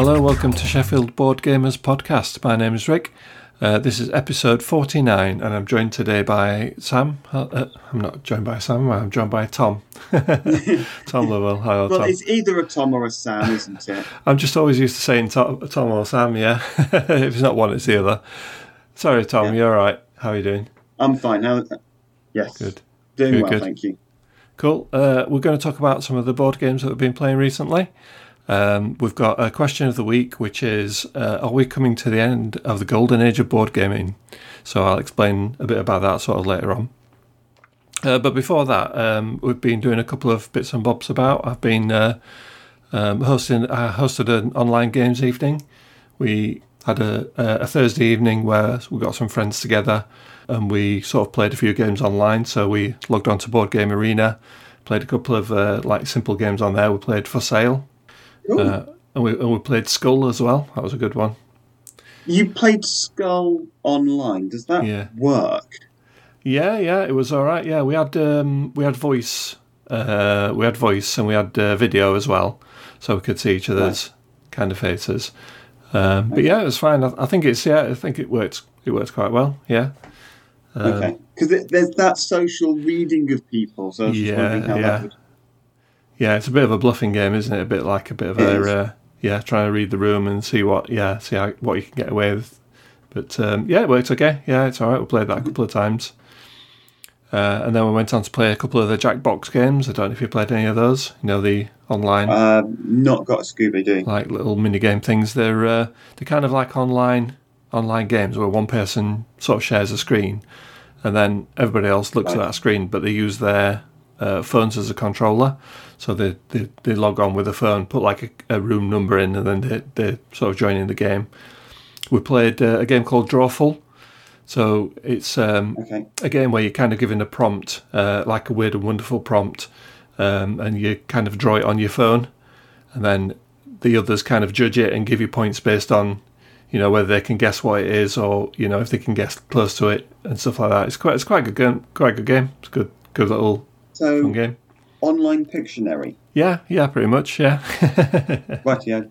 Hello, welcome to Sheffield Board Gamers Podcast. My name is Rick. Uh, this is episode 49, and I'm joined today by Sam. Uh, I'm not joined by Sam, I'm joined by Tom. Tom Lovewell. Hi, Well, Tom. Well it's either a Tom or a Sam, isn't it? I'm just always used to saying Tom, Tom or Sam, yeah. if it's not one, it's the other. Sorry, Tom, Yeah. you're all right. How are you doing? I'm fine. How, yes. Good. Doing Good, well, good. thank you. Cool. Uh, we're going to talk about some of the board games that we've been playing recently. Um, we've got a question of the week, which is uh, Are we coming to the end of the golden age of board gaming? So I'll explain a bit about that sort of later on. Uh, but before that, um, we've been doing a couple of bits and bobs about. I've been uh, um, hosting, I hosted an online games evening. We had a, a Thursday evening where we got some friends together and we sort of played a few games online. So we logged on to Board Game Arena, played a couple of uh, like simple games on there. We played For Sale, uh, and, we, and we played Skull as well. That was a good one. you played Skull online. Does that Yeah. work? Yeah, yeah, it was all right. Yeah, we had um, we had voice, uh, we had voice, and we had uh, video as well, so we could see each other's kind of faces. Um, but yeah, it was fine. I, I think it's yeah, I think it worked. It worked quite well. Yeah. Um, okay. Because there's that social reading of people, so I was just Yeah, wondering how yeah. Yeah, it's a bit of a bluffing game, isn't it? A bit like a bit of It a uh, yeah, trying to read the room and see what yeah, see how, what you can get away with. But um, yeah, it worked okay. Yeah, it's all right. We played that a couple of times, uh, and then we went on to play a couple of the Jackbox games. I don't know if you played any of those. You know the online Um, not got a Scooby Doo. like little mini game things. They're uh, they're kind of like online online games where one person sort of shares a screen, and then everybody else looks at that screen, but they use their uh, phones as a controller. So they, they they log on with a phone, put like a, a room number in, and then they they sort of join in the game. We played uh, a game called Drawful. So it's um, Okay. a game where you're kind of given a prompt, uh, like a weird and wonderful prompt, um, and you kind of draw it on your phone, and then the others kind of judge it and give you points based on, you know, whether they can guess what it is or you know if they can guess close to it and stuff like that. It's quite it's quite a good game. Quite a good game. It's a good good little fun game. Online Pictionary. Yeah, yeah, pretty much. Yeah, Right, yeah.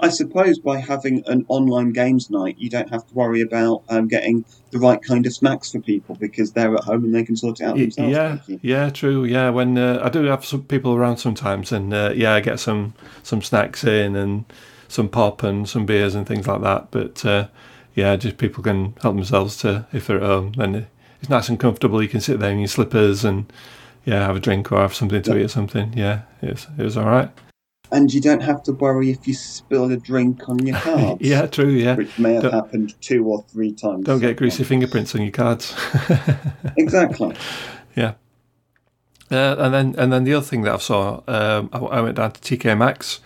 I suppose by having an online games night, you don't have to worry about um, getting the right kind of snacks for people because they're at home and they can sort it out themselves. yeah, yeah, true. Yeah, when uh, I do have some people around sometimes, and uh, yeah, I get some some snacks in and some pop and some beers and things like that. But uh, yeah, just people can help themselves to if they're at home. Then it's nice and comfortable. You can sit there in your slippers and yeah, have a drink or have something to Yeah. eat or something. Yeah, it was, it was all right. And you don't have to worry if you spill a drink on your cards. Yeah, true. Yeah, Which may have Don't- happened two or three times. don't get greasy fingerprints on your cards. Exactly. Yeah. Uh, and then and then the other thing that I saw, um, I, I went down to TK Maxx.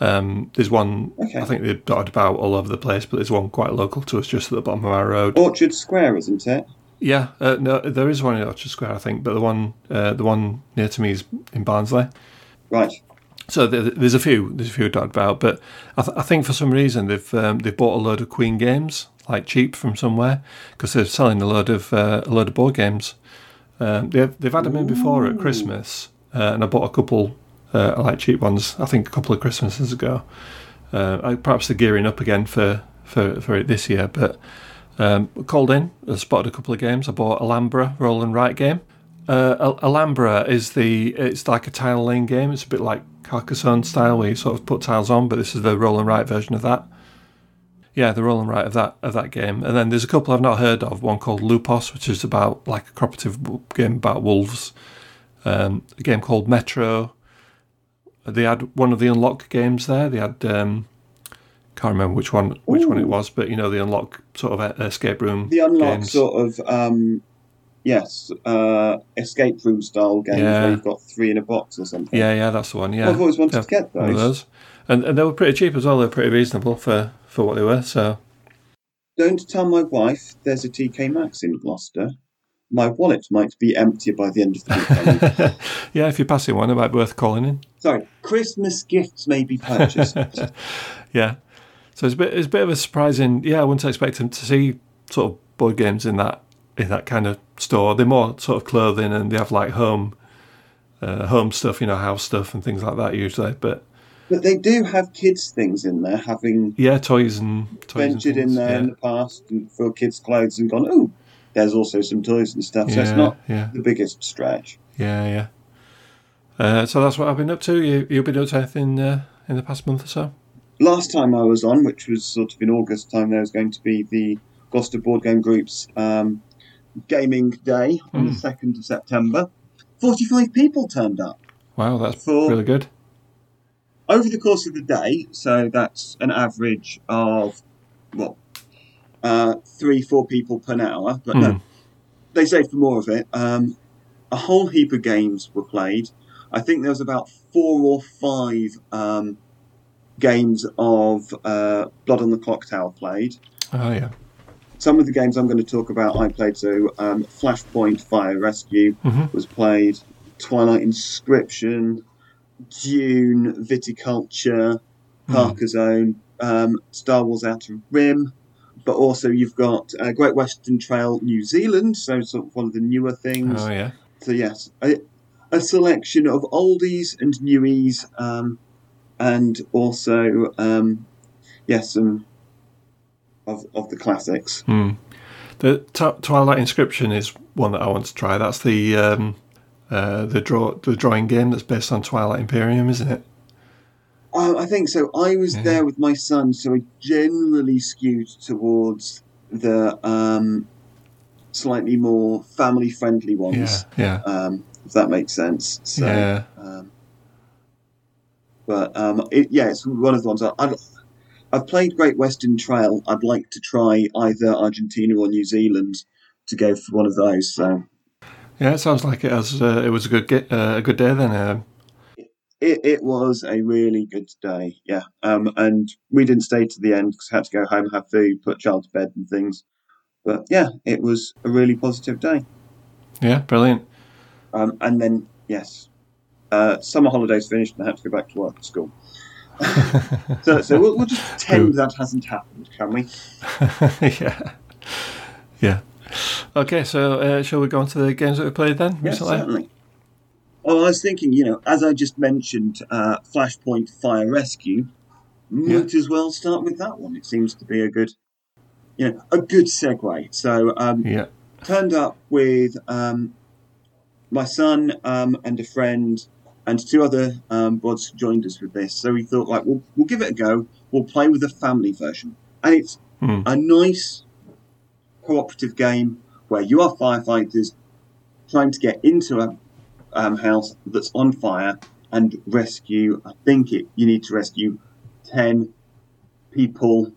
Um, there's one Okay. I think they've dotted about all over the place, but there's one quite local to us, just at the bottom of our road. Orchard Square, isn't it? Yeah, uh, no, there is one in Orchard Square, I think, but the one uh, the one near to me is in Barnsley. Right. So there, there's a few there's a few dotted about, but I, th- I think for some reason they've um, they've bought a load of Queen games like cheap from somewhere because they're selling a load of uh, a load of board games. Um, they've they've had them in before at Christmas, uh, and I bought a couple uh, like cheap ones. I think a couple of Christmases ago. Uh, I, perhaps they're gearing up again for for, for it this year, but. Um, called in, I spotted a couple of games. I bought Alhambra roll and write game. Uh, Al- Alhambra is the it's like a tile laying game. It's a bit like Carcassonne style where you sort of put tiles on, but this is the roll and write version of that. Yeah, the roll and write of that of that game. And then there's a couple I've not heard of. One called Lupos, which is about like a cooperative game about wolves. Um, a game called Metro. They had one of the unlock games there. They had um, can't remember which one which one it was, but you know the unlock sort of escape room. The unlock games. sort of, um, yes, uh, escape room style games Yeah. where you've got three in a box or something. Yeah, yeah, that's the one. Yeah, I've always wanted Yeah, to get those. those. And, and they were pretty cheap as well. They were pretty reasonable for, for what they were. So Don't tell my wife there's a TK Maxx in Gloucester. My wallet might be empty by the end of the weekend. yeah, if you're passing one, it might be worth calling in. Sorry, Christmas gifts may be purchased. Yeah. So it's a bit it's a bit of a surprising. Yeah, I wouldn't expect them to see sort of board games in that in that kind of store. They're more sort of clothing and they have like home uh, home stuff, you know, house stuff and things like that usually. But But they do have kids things in there, having Yeah, toys and toys and ventured in things, there in the past and for kids' clothes and gone, oh, there's also some toys and stuff. So it's not yeah. the biggest stretch. Yeah, yeah. Uh, so that's what I've been up to. You, you've been up to anything uh, in the past month or so? Last time I was on, which was sort of in August time, there was going to be the Gloucester Board Game Group's um, gaming day on the Hmm. 2nd of September. 45 people turned up. Wow, that's For- really good. over the course of the day, so that's an average of well, uh, three, four people per hour. But Hmm. no, they say for more of it. Um, a whole heap of games were played. I think there was about four or five um, games of uh, Blood on the Clock Tower played. Oh, yeah. Some of the games I'm going to talk about I played. So um, Flashpoint Fire Rescue Mhm. was played. Twilight Inscription, Dune, Viticulture, Carcassonne, um, Star Wars Outer Rim, but also you've got uh, Great Western Trail New Zealand, so sort of one of the newer things. Oh, yeah. So yes, a, a selection of oldies and newies, um, and also um, yes, some of of the classics. Hmm. The T- Twilight Inscription is one that I want to try. That's the um, uh, the draw the drawing game that's based on Twilight Imperium, isn't it? Uh, I think so. I was Yeah. there with my son, so I generally skewed towards the um, slightly more family friendly Yeah, ones, yeah, um, if that makes sense. So, yeah. um, but um, it, yeah, it's one of the ones I, I'd, I've played Great Western Trail. I'd like to try either Argentina or New Zealand to go for one of those. So Yeah, it sounds like it has. Uh, it was a good get, uh, a good day then. Um, it, it was a really good day, yeah. Um, and we didn't stay to the end because I had to go home, have food, put child to bed, and things. But yeah, it was a really positive day. yeah, brilliant. Um, and then yes, uh, summer holidays finished, and I had to go back to work at school. so, so we'll, we'll just pretend that hasn't happened, can we? yeah, yeah. Okay, so uh, shall we go on to the games that we played then Yes, recently? certainly. Oh, I was thinking, you know, as I just mentioned, uh, Flashpoint Fire Rescue, might as well start with that one. It seems to be a good, you know, a good segue. So, um, Yeah, turned up with um, my son um, and a friend and two other um, bods joined us with this. So we thought, like, we'll, we'll give it a go. We'll play with the family version. And it's Hmm. a nice cooperative game where you are firefighters trying to get into a um, house that's on fire and rescue. I think it, you need to rescue 10 people.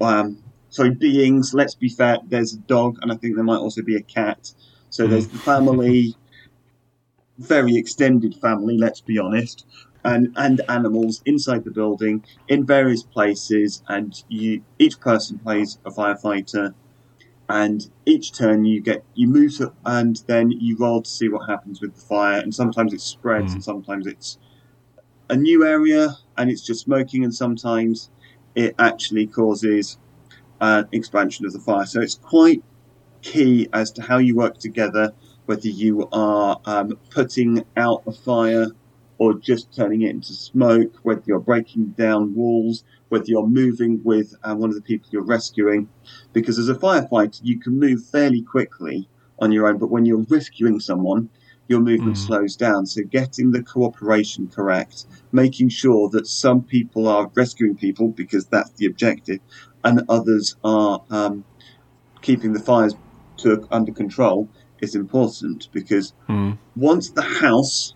Um, sorry, beings. Let's be fair. There's a dog, and I think there might also be a cat. So there's the family, very extended family. Let's be honest, and and animals inside the building in various places, and you each person plays a firefighter, and each turn you get you move to, and then you roll to see what happens with the fire, and sometimes it spreads, Mm. and sometimes it's a new area and it's just smoking, and sometimes it actually causes an expansion of the fire. So it's quite key as to how you work together, whether you are um, putting out a fire or just turning it into smoke, whether you're breaking down walls, whether you're moving with uh, one of the people you're rescuing. Because as a firefighter, you can move fairly quickly on your own, but when you're rescuing someone, your movement Mm. slows down. So getting the cooperation correct, making sure that some people are rescuing people because that's the objective, and others are um, keeping the fires to under control is important because Hmm. once the house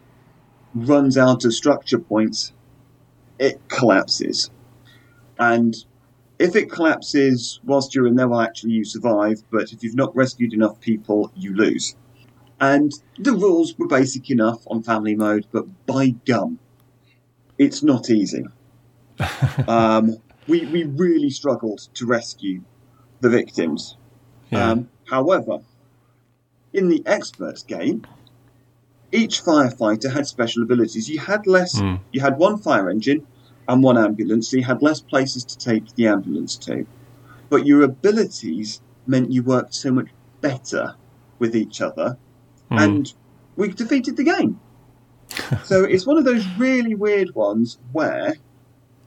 runs out of structure points, it collapses. And if it collapses whilst you're in there, well, actually you survive, but if you've not rescued enough people, you lose. And the rules were basic enough on family mode, but by gum, it's not easy. um, we, we really struggled to rescue the victims. yeah, Um, however, in the experts game, each firefighter had special abilities. You had less. Hmm. You had one fire engine and one ambulance, so you had less places to take the ambulance to. But your abilities meant you worked so much better with each other, Hmm. and we defeated the game. so it's one of those really weird ones where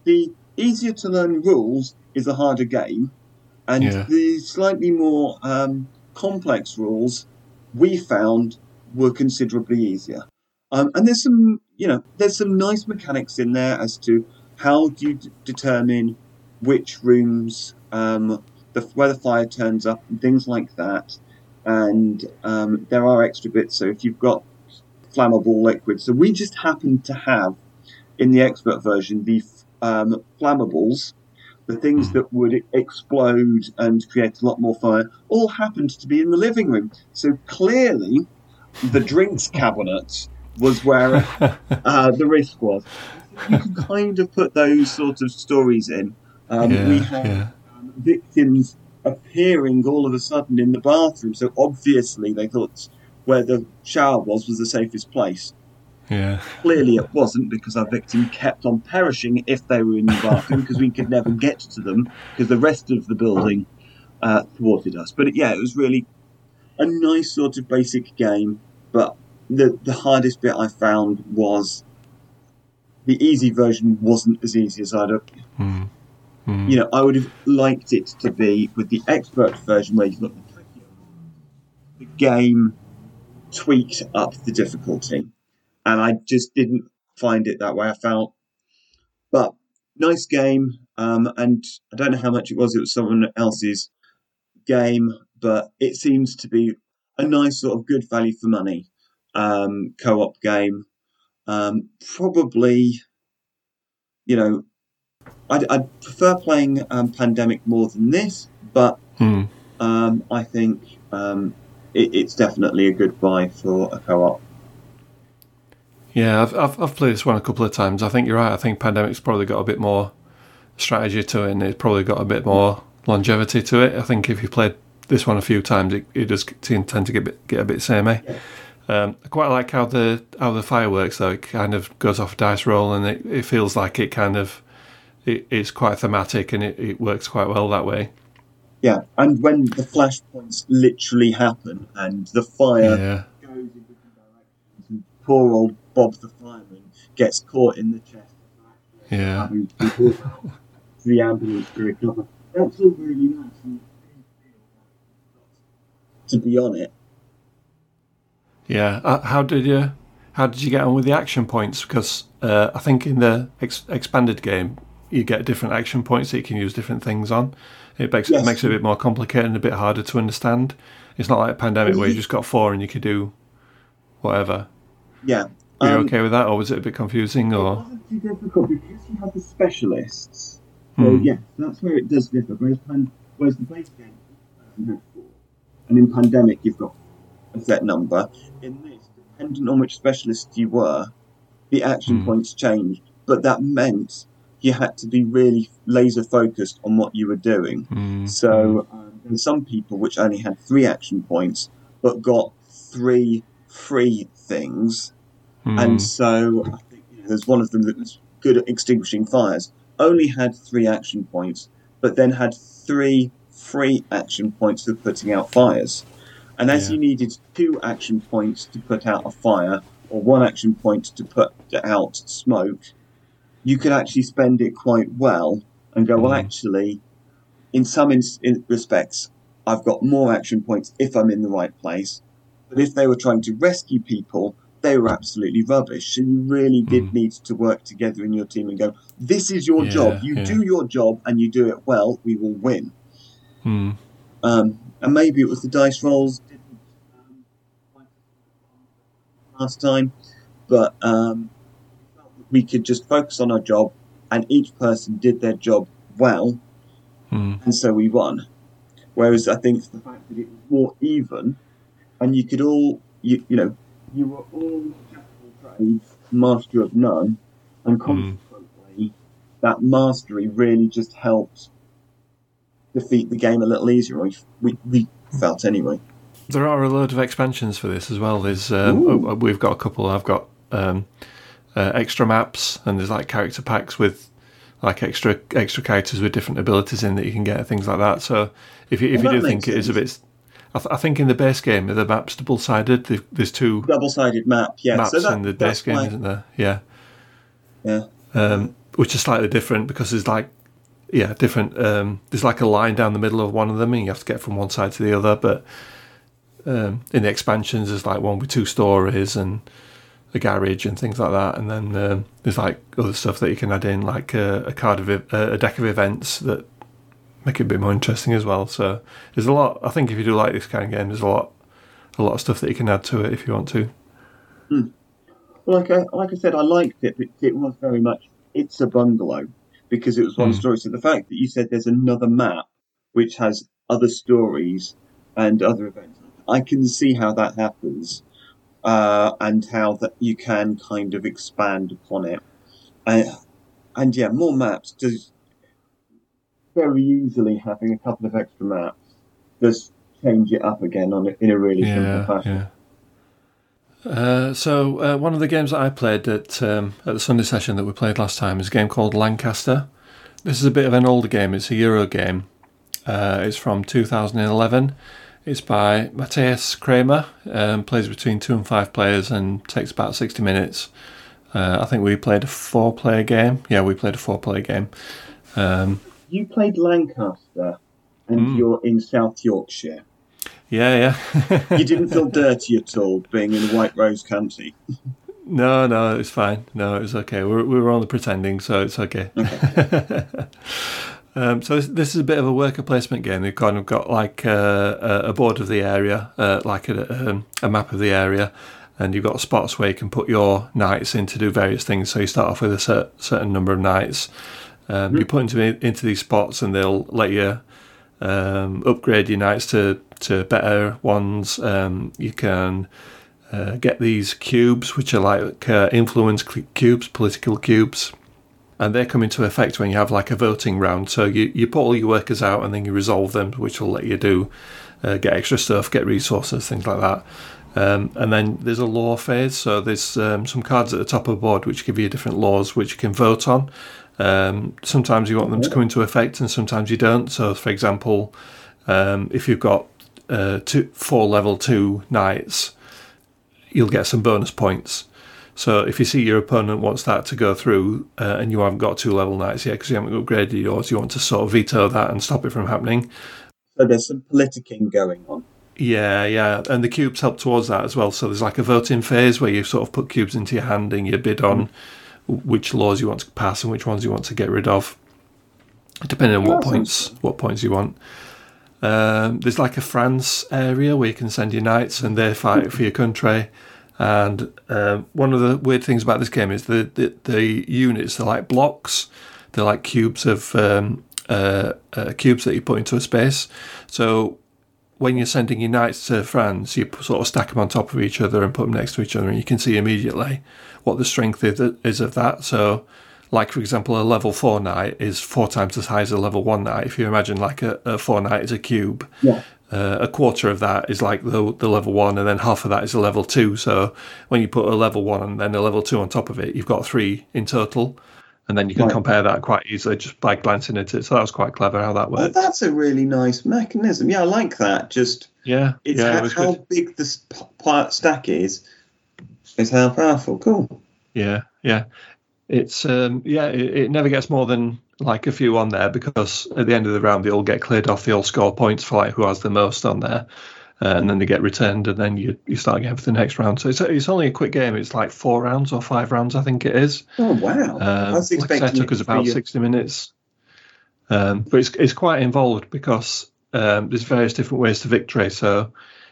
the easier to learn rules is a harder game, and Yeah. the slightly more um, complex rules we found were considerably easier. Um, and there's some, you know, there's some nice mechanics in there as to how do you d- determine which rooms um, the where the fire turns up and things like that. And um, there are extra bits. So if you've got flammable liquid, so we just happen to have in the expert version the um, flammables, the things that would explode and create a lot more fire, all happened to be in the living room. So clearly, the drinks cabinet was where uh, the risk was. You can kind of put those sort of stories in. Um, yeah, we had yeah, um, victims appearing all of a sudden in the bathroom, so obviously they thought where the shower was was the safest place. Yeah. Clearly, it wasn't because our victim kept on perishing if they were in the bathroom because we could never get to them because the rest of the building uh, thwarted us. But yeah, it was really a nice sort of basic game. But the the hardest bit I found was the easy version wasn't as easy as I'd have. Mm. Mm. You know, I would have liked it to be with the expert version where you've got the. The game tweaked up the difficulty and I just didn't find it that way. I felt, but nice game, um, and I don't know how much it was. It was someone else's game, but it seems to be a nice sort of good value for money um, co-op game. Um, probably, you know, I'd, I'd prefer playing um, Pandemic more than this, but Mm. um, I think um, it, it's definitely a good buy for a co-op. Yeah, I've, I've I've played this one a couple of times. I think you're right. I think Pandemic's probably got a bit more strategy to it, and it's probably got a bit more longevity to it. I think if you played this one a few times, it, it does tend tend to get a bit, get a bit samey. Um, I quite like how the how the fireworks though. It kind of goes off a dice roll, and it, it feels like it kind of it, it's quite thematic, and it, it works quite well that way. Yeah, and when the flashpoints literally happen and the fire Yeah, goes in different directions, and poor old Bob the fireman gets caught in the chest. yeah, to be brought out to the ambulance to recover. That's all really nice. To be on it, yeah. Uh, how did you how did you get on with the action points? Because uh, I think in the ex- expanded game you get different action points that you can use different things on. It makes Yes. it makes it a bit more complicated and a bit harder to understand. It's not like a Pandemic where you just got four and you could do whatever. Yeah. Were you Um, okay with that, or was it a bit confusing? It Or wasn't too difficult because you have the specialists. So Hmm. yeah, that's where it does differ. Whereas, pan- whereas the base game um, and in Pandemic you've got a set number. In this, dependent on which specialist you were, the action Hmm. points changed. But that meant you had to be really laser focused on what you were doing. Mm, So um, there were some people which only had three action points, but got three free things. mm, And so I think you know, there's one of them that was good at extinguishing fires, only had three action points, but then had three free action points for putting out fires. And as Yeah. you needed two action points to put out a fire, or one action point to put out smoke, you could actually spend it quite well and go, well, Mhm. actually, in some in- in respects, I've got more action points if I'm in the right place. But if they were trying to rescue people, they were absolutely rubbish. And you really did Mm. need to work together in your team and go, this is your Yeah, job. You yeah. do your job and you do it well, we will win. mm, Um, and maybe it was the dice rolls didn't um, last time, but um, we we could just focus on our job, and each person did their job well, mm, and so we won. Whereas I think the fact that it was more even, and you could all, you, you know, you were all jack trades, master of none, and consequently, that mastery really just helped defeat the game a little easier. We, we, we felt anyway. There are a load of expansions for this as well. There's um, Ooh. oh, we've got a couple. I've got um, uh, extra maps, and there's like character packs with like extra extra characters with different abilities in that you can get things like that. So if you if Well, you do think makes it is a bit, I, th- I think in the base game the map's double sided. There's two Double-sided map, yeah. maps so that, in the base game, why- isn't there? Yeah. Yeah. um, which is slightly different because there's like yeah different um, there's like a line down the middle of one of them and you have to get from one side to the other but um, in the expansions there's like one with two stories and a garage and things like that and then um, there's like other stuff that you can add in like a, a card of ev- a deck of events that make it a bit more interesting as well so there's a lot I think if you do like this kind of game there's a lot a lot of stuff that you can add to it if you want to like I, like I said, I liked it, but it was very much it's a bungalow because it was one Hmm. story. So the fact that you said there's another map which has other stories and other events, I can see how that happens, uh, and how that you can kind of expand upon it, and and yeah, more maps does very easily having a couple of extra maps just change it up again on in a really simple fashion. yeah. Uh, so uh, one of the games that I played at um, at the Sunday session that we played last time is a game called Lancaster. This is a bit of an older game. It's a Euro game. Uh, it's from 2011. It's by Matthias Cramer. Um, plays between two and five players and takes about 60 minutes. Uh, I think we played a four-player game. Yeah, we played a four-player game. Um, You played Lancaster, and Mm. you're in South Yorkshire. yeah, yeah. You didn't feel dirty at all being in White Rose County. No, no, it's fine. No, it's okay. We we were only pretending, so it's okay. um, so this, this is a bit of a worker placement game. They've kind of got like uh, a, board of the area, uh, like a, um, a map of the area, and you've got spots where you can put your knights in to do various things. So you start off with a cer- certain number of knights. Um, You put into into these spots, and they'll let you um, upgrade your knights to to better ones. Um, you can uh, get these cubes, which are like uh, influence cubes, political cubes, and they come into effect when you have like a voting round. So you, you put all your workers out and then you resolve them, which will let you do uh, get extra stuff, get resources, things like that. Um, and then there's a law phase. So there's um, some cards at the top of the board which give you different laws which you can vote on. Um, sometimes you want them to come into effect, and sometimes you don't. So, for example, um, if you've got uh, two, four level two knights, you'll get some bonus points. So if you see your opponent wants that to go through uh, and you haven't got two level knights yet because you haven't upgraded yours, you want to sort of veto that and stop it from happening. So there's some politicking going on. Yeah, yeah, and the cubes help towards that as well. So there's like a voting phase where you sort of put cubes into your hand and you bid on which laws you want to pass and which ones you want to get rid of, depending on what points what points you want. Um, there's like a France area where you can send your knights and they fight for your country. And um, one of the weird things about this game is the the, the units are like blocks. They're like cubes of um, uh, uh, cubes that you put into a space. So when you're sending your knights to France, you sort of stack them on top of each other and put them next to each other, and you can see immediately what the strength is of that. So, like for example, a level four knight is four times as high as a level one knight. If you imagine like a, a four knight is a cube, Yeah. uh, a quarter of that is like the the level one, and then half of that is a level two. So when you put a level one and then a level two on top of it, you've got three in total, and then you can Right. compare that quite easily just by glancing at it. So that was quite clever how that Well, worked. that's a really nice mechanism. Yeah, I like that. Just yeah, it's yeah, how, it how big the sp- part stack is, is how powerful. Cool. Yeah, yeah. It's um yeah, it, it never gets more than like a few on there because at the end of the round they all get cleared off, they all score points for like who has the most on there. Uh, and then they get returned, and then you, you start again for the next round. So it's it's only a quick game. It's like four rounds or five rounds, I think it is. Oh wow! Um, I was like I said, it took us about sixty minutes, um, but it's it's quite involved because um, there's various different ways to victory. So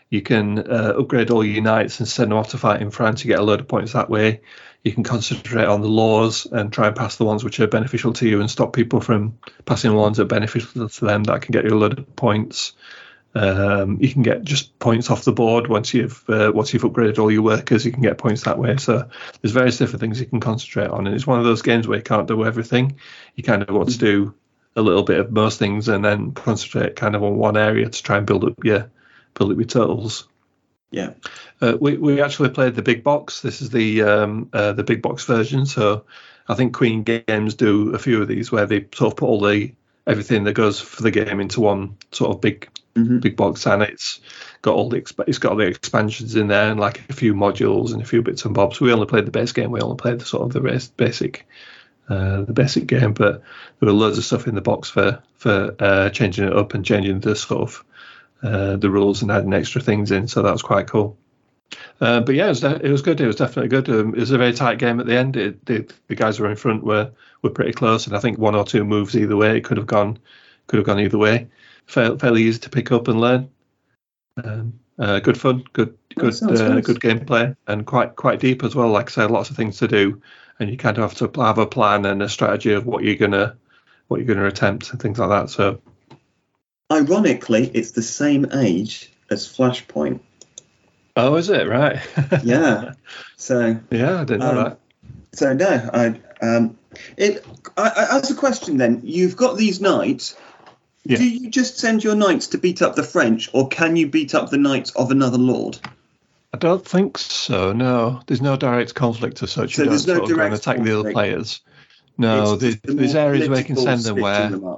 you can uh, upgrade all your knights and send them off to fight in France. You get a load of points that way. You can concentrate on the laws and try and pass the ones which are beneficial to you, and stop people from passing the ones that are beneficial to them. That can get you a load of points. Um, you can get just points off the board once you've uh, once you've upgraded all your workers. You can get points that way. So there's various different things you can concentrate on, and it's one of those games where you can't do everything. You kind of want to do a little bit of most things, and then concentrate kind of on one area to try and build up your your totals. Yeah. Uh, we we actually played the big box. This is the um, uh, the big box version. So I think Queen Games do a few of these where they sort of put all the everything that goes for the game into one sort of big Mhm. big box, and it's got all the exp- it's got all the expansions in there and like a few modules and a few bits and bobs. We only played the base game. We only played the sort of the bas- basic uh, the basic game, but there were loads of stuff in the box for for uh, changing it up and changing the sort of uh, the rules and adding extra things in. So that was quite cool. Uh, but yeah, it was, de- it was good. It was definitely good. Um, it was a very tight game at the end. It, the, the guys were in front were were pretty close, and I think one or two moves either way it could have gone could have gone either way. Fair, fairly easy to pick up and learn. Um, uh, good fun, good good uh, nice. good gameplay, and quite quite deep as well. Like I said, lots of things to do, and you kind of have to have a plan and a strategy of what you're gonna what you're gonna attempt and things like that. So Ironically, it's the same age as Flashpoint. oh, is it right? Yeah. so yeah, I didn't know Um, that. so no, I um, it. I, I, as a question, then you've got these knights. Yeah. Do you just send your knights to beat up the French, or can you beat up the knights of another lord? I don't think so. No, there's no direct conflict as such. So you don't there's no sort of go and direct attack the other players. No, there's, the there's areas where you can send them where them.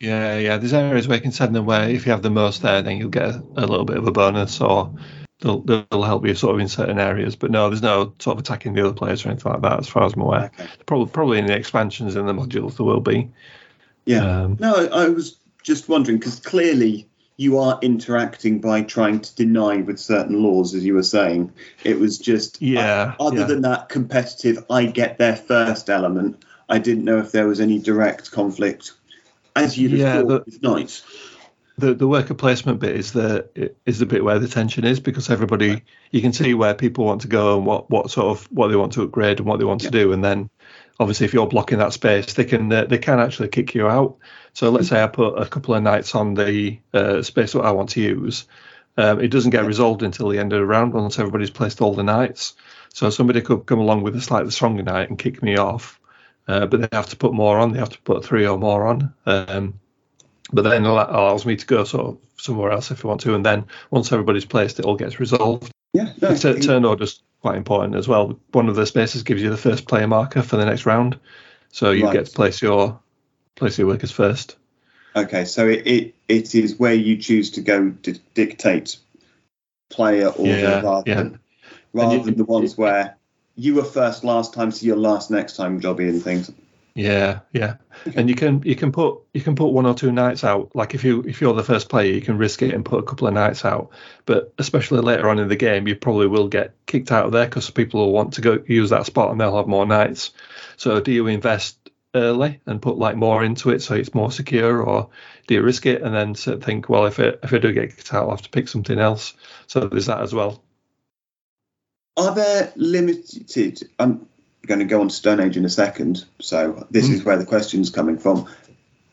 Yeah, yeah. There's areas where you can send them where if you have the most there, then you'll get a, a little bit of a bonus, or they'll they'll help you sort of in certain areas. But no, there's no sort of attacking the other players or anything like that, as far as I'm aware. Okay. Probably probably in the expansions in the modules there will be. Yeah. Um, No, I, was just wondering because clearly you are interacting by trying to deny with certain laws, as you were saying. It was just Yeah, uh, other yeah. than that competitive, I get there first element. I didn't know if there was any direct conflict, as you'd have Yeah, thought the- with knights. the the worker placement bit is the is the bit where the tension is because everybody you can see where people want to go and what what sort of what they want to upgrade and what they want to do. And then obviously if you're blocking that space they can uh, they can actually kick you out. So let's say i put a couple of knights on the uh, space that i want to use. Um, it doesn't get resolved until the end of the round once everybody's placed all the knights. So somebody could come along with a slightly stronger knight and kick me off uh, but they have to put more on they have to put three or more on um, but then that allows me to go sort of somewhere else if I want to. And then once everybody's placed, it all gets resolved. Yeah, no, t- turn order's quite important as well. One of the spaces gives you the first player marker for the next round, so you Right. get to place your place your workers first. Okay, so it, it, it is where you choose to go to dictate player order Yeah, rather, yeah. than, rather you- than the ones where you were first last time, so you're last next time, jobby and things. Yeah, yeah. And you can you can put you can put one or two knights out. Like if you if you're the first player, you can risk it and put a couple of knights out. But especially later on in the game, you probably will get kicked out of there because people will want to go use that spot and they'll have more knights. So do you invest early and put like more into it so it's more secure, or do you risk it and then think, well, if it if I do get kicked out, I'll have to pick something else. So there's that as well. Are there limited? I'm going to go on to Stone Age in a second, so this is where the question's coming from.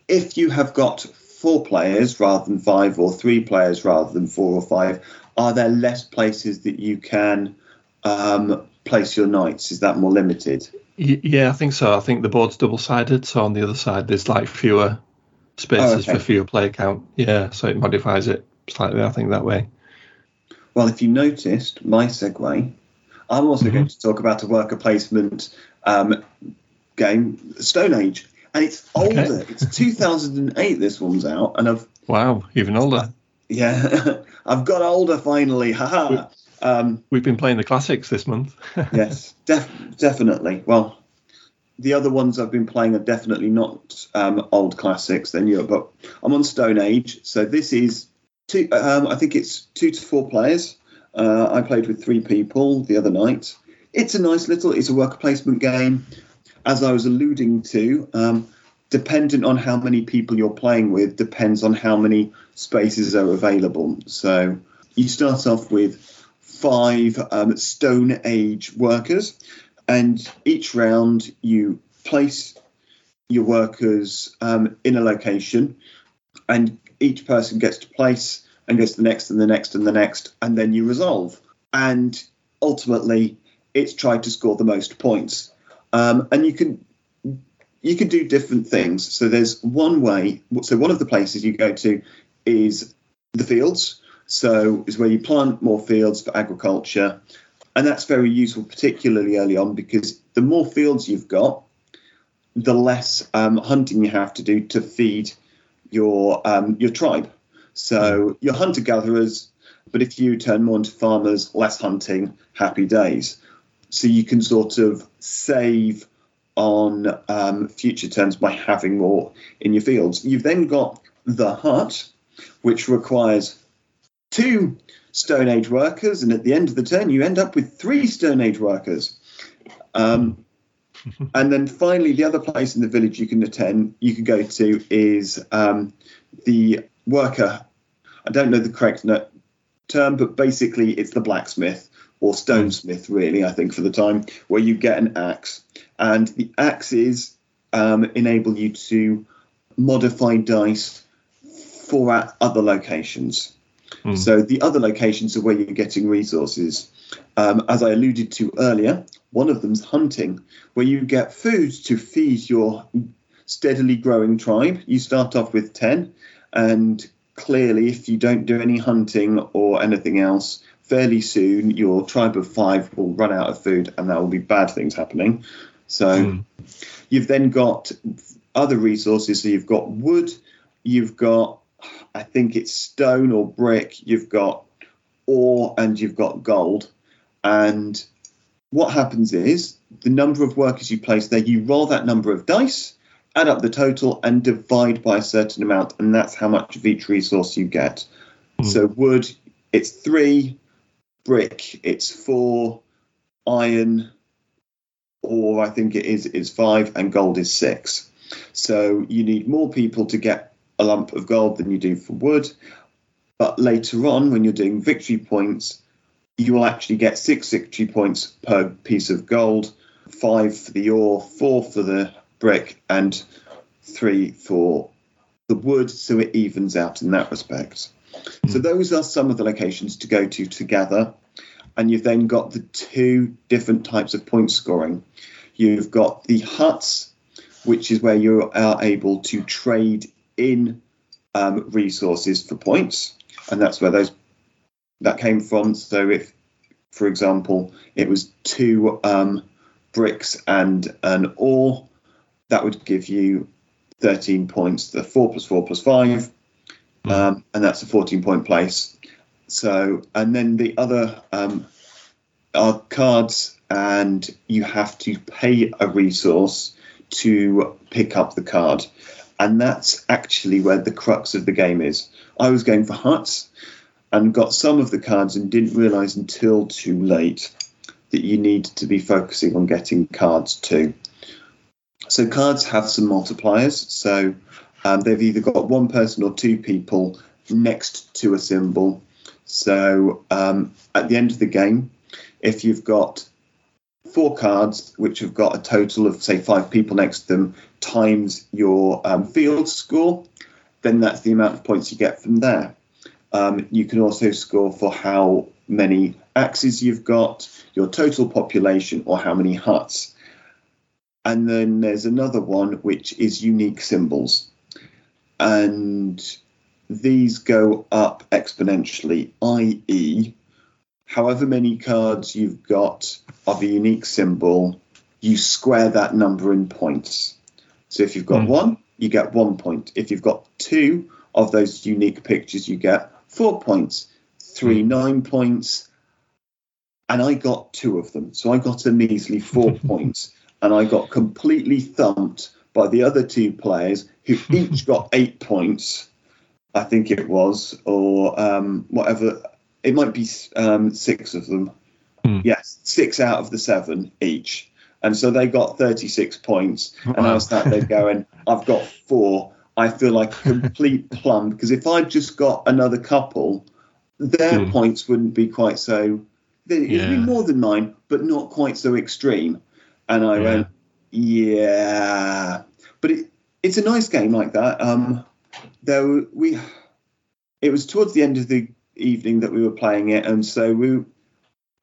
If you have got four players rather than five, or three players rather than four or five, are there less places that you can um, place your knights? Is that more limited? Yeah, I think so. I think the board's double sided, so on the other side there's like fewer spaces Oh, okay. for fewer player count. Yeah, so it modifies it slightly. I think that way. Well, if you noticed my segue, I'm also Mhm. going to talk about a worker placement um, game, Stone Age, and it's Okay. older. It's 2008. This one's out, and I've Wow, even older. yeah, I've got older finally. Haha. Um, We've been playing the classics this month. yes, def- definitely. Well, the other ones I've been playing are definitely not um, old classics. Then you, but I'm on Stone Age, so this is two. Um, I think it's two to four players. Uh, I played with three people the other night. It's a nice little. It's a worker placement game, as I was alluding to. Um, dependent on how many people you're playing with, depends on how many spaces are available. So you start off with five um, Stone Age workers, and each round you place your workers um, in a location, and each person gets to place and goes to the next and the next and the next, and then you resolve. And ultimately, it's tried to score the most points. Um, and you can you can do different things. So there's one way. So one of the places you go to is the fields. So is where you plant more fields for agriculture, and that's very useful, particularly early on, because the more fields you've got, the less um, hunting you have to do to feed your um, your tribe. So you're hunter gatherers, but if you turn more into farmers, less hunting, happy days. So you can sort of save on um, future turns by having more in your fields. You've then got the hut, which requires two Stone Age workers, and at the end of the turn, you end up with three Stone Age workers. Um, and then finally, the other place in the village you can attend, you can go to is um, the worker. I don't know the correct term, but basically it's the blacksmith or stonesmith, really. I think for the time where you get an axe, and the axes um, enable you to modify dice for at other locations. Mm. So the other locations are where you're getting resources. Um, as I alluded to earlier, one of them's hunting, where you get food to feed your steadily growing tribe. You start off with 10, and clearly, if you don't do any hunting or anything else, fairly soon your tribe of five will run out of food, and there will be bad things happening. So Mm. you've then got other resources. So you've got wood, you've got, I think it's stone or brick, you've got ore, and you've got gold. And what happens is the number of workers you place there, you roll that number of dice, add up the total, and divide by a certain amount, and that's how much of each resource you get. Mm. So wood, it's three, brick, it's four, iron, or I think it is is five, and gold is six. So you need more people to get a lump of gold than you do for wood. But later on, when you're doing victory points, you will actually get six victory points per piece of gold, five for the ore, four for the brick, and three for the wood. So it evens out in that respect. So those are some of the locations to go to together. And you've then got the two different types of point scoring. You've got the huts, which is where you are able to trade in um, resources for points, and that's where those that came from. So if, for example, it was two um, bricks and an ore, that would give you 13 points. The four plus four plus five, um, and that's a 14 point place. So, and then the other um, are cards, and you have to pay a resource to pick up the card. And that's actually where the crux of the game is. I was going for huts and got some of the cards and didn't realize until too late that you need to be focusing on getting cards too. So cards have some multipliers. So um, they've either got one person or two people next to a symbol. So um, at the end of the game, if you've got four cards which have got a total of say five people next to them times your um, field score, then that's the amount of points you get from there. Um, you can also score for how many axes you've got, your total population, or how many huts. And then there's another one which is unique symbols. And these go up exponentially, i.e., however many cards you've got of a unique symbol, you square that number in points. So if you've got Hmm. one, you get one point. If you've got two of those unique pictures, you get four points. Three, nine points. And I got two of them. So I got a measly four points. And I got completely thumped by the other two players who each got eight points, I think it was, or um, whatever. It might be um, six of them. Hmm. Yes, six out of the seven each. And so they got 36 points. And I was sat there going, I've got four. I feel like a complete plum because if I'd just got another couple, their Hmm. points wouldn't be quite so. It'd be more than mine, but not quite so extreme. And I Yeah. went, yeah. But it, it's a nice game like that. Um, though we, it was towards the end of the evening that we were playing it, and so we,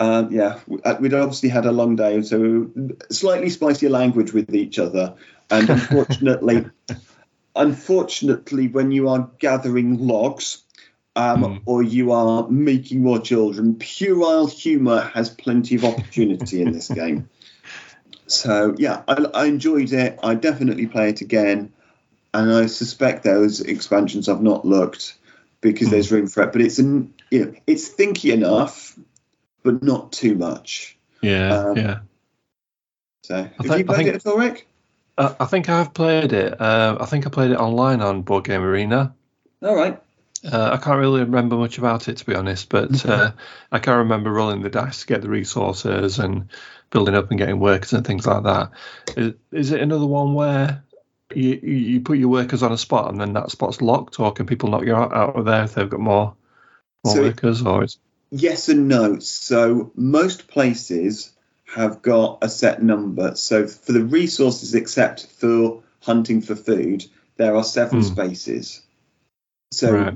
um, yeah, uh, we'd obviously had a long day, so we were slightly spicier language with each other, and unfortunately, unfortunately, when you are gathering logs. Um, Mm. Or you are making more children. Puerile humour has plenty of opportunity in this game. So yeah, I, I enjoyed it. I definitely play it again, and I suspect those expansions I've not looked because there's room for it. But it's an you know it's thinky enough, but not too much. Yeah, Um, yeah. So have think- you played think- it at all, Rick? I, I think I've played it. Uh, I think I played it online on Board Game Arena. All right. Uh, I can't really remember much about it to be honest, but uh, I can remember rolling the dice to get the resources and building up and getting workers and things like that. Is, is it another one where you you put your workers on a spot and then that spot's locked, or can people knock you out, out of there if they've got more more So workers? Or is Yes and no. So most places have got a set number. So for the resources, except for hunting for food, there are seven Hmm. spaces. So right?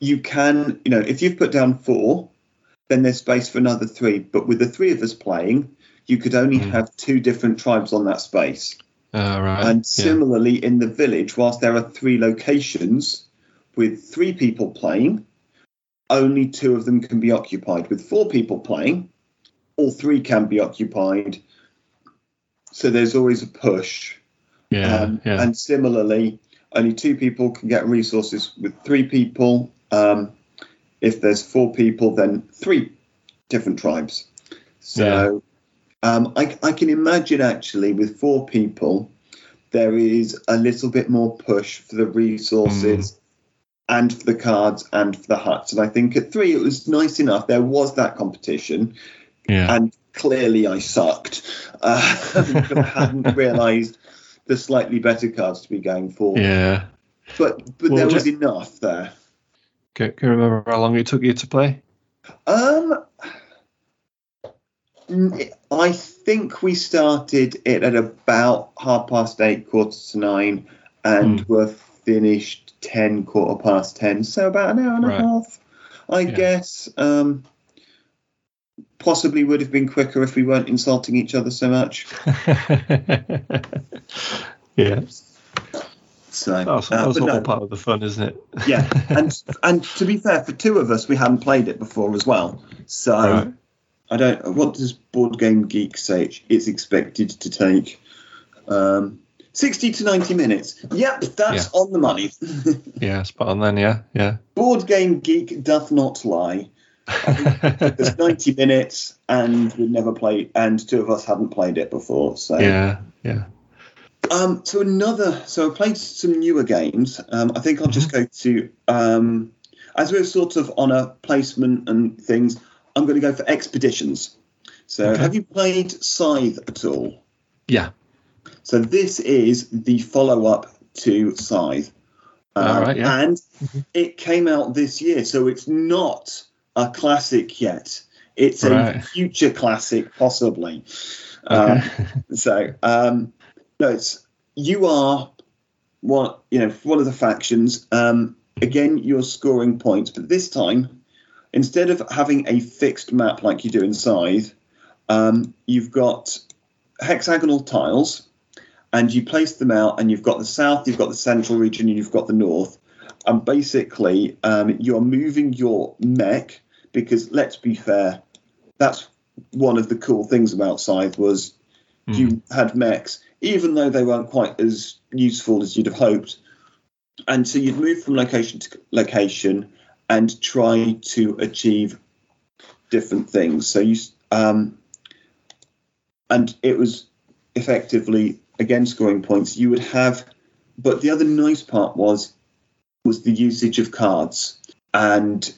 You can, you know, if you've put down four, then there's space for another three. But with the three of us playing, you could only Hmm. have two different tribes on that space. Uh, right. And yeah. similarly, in the village, whilst there are three locations with three people playing, only two of them can be occupied. With four people playing, all three can be occupied. So there's always a push. yeah, Um, yeah. And similarly, only two people can get resources with three people. Um, if there's four people, then three different tribes. So um, I, I can imagine actually with four people, there is a little bit more push for the resources and for the cards and for the huts. And I think at three, it was nice enough. There was that competition yeah. and clearly I sucked uh, because I hadn't realised the slightly better cards to be going for. yeah. But but Well, there was enough there. Can, can you remember how long it took you to play? Um, I think we started it at about half past eight, quarter to nine, and Hmm. were finished ten, quarter past ten. So about an hour and Right. a half, I Yeah. guess. Um, possibly would have been quicker if we weren't insulting each other so much. yeah, So that's, uh, that's all no. part of the fun, isn't it? yeah, and and to be fair, for two of us, we hadn't played it before as well. So Right. I don't. What does Board Game Geek say? It's- It's expected to take um, sixty to ninety minutes. Yep, that's on the money. Yeah, spot on then. Yeah, yeah. Board Game Geek doth not lie. There's ninety minutes, and we'd never played, and two of us hadn't played it before. So yeah, yeah. Um, so another, so I played some newer games. Um, I think I'll just go to, um, as we're sort of on a placement and things, I'm going to go for expeditions. So Okay. have you played Scythe at all? Yeah. So this is the follow-up to Scythe. Right, yeah. And it came out this year, so it's not a classic yet. It's a future classic, possibly. Um, so, um, no, it's you are one, you know, one of the factions. Um, again, you're scoring points, but this time, instead of having a fixed map like you do in Scythe, um, you've got hexagonal tiles, and you place them out, and you've got the south, you've got the central region, and you've got the north, and basically, um, you are moving your mech because, let's be fair, that's one of the cool things about Scythe was you had mechs, even though they weren't quite as useful as you'd have hoped. And so you'd move from location to location and try to achieve different things. So you, um, and it was effectively again scoring points. You would have, but the other nice part was was the usage of cards and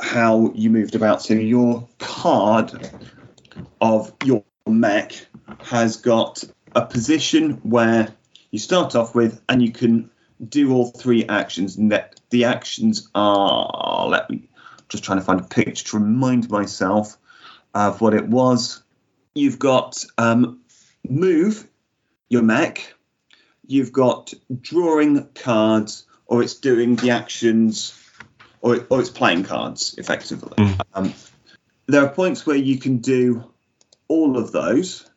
how you moved about. So your card of your mech has got a position where you start off with, and you can do all three actions. And that the actions are let me just trying to find a picture to remind myself of what it was. You've got um, move your mech. You've got drawing cards, or it's doing the actions, or, or it's playing cards effectively. Mm. Um, there are points where you can do all of those,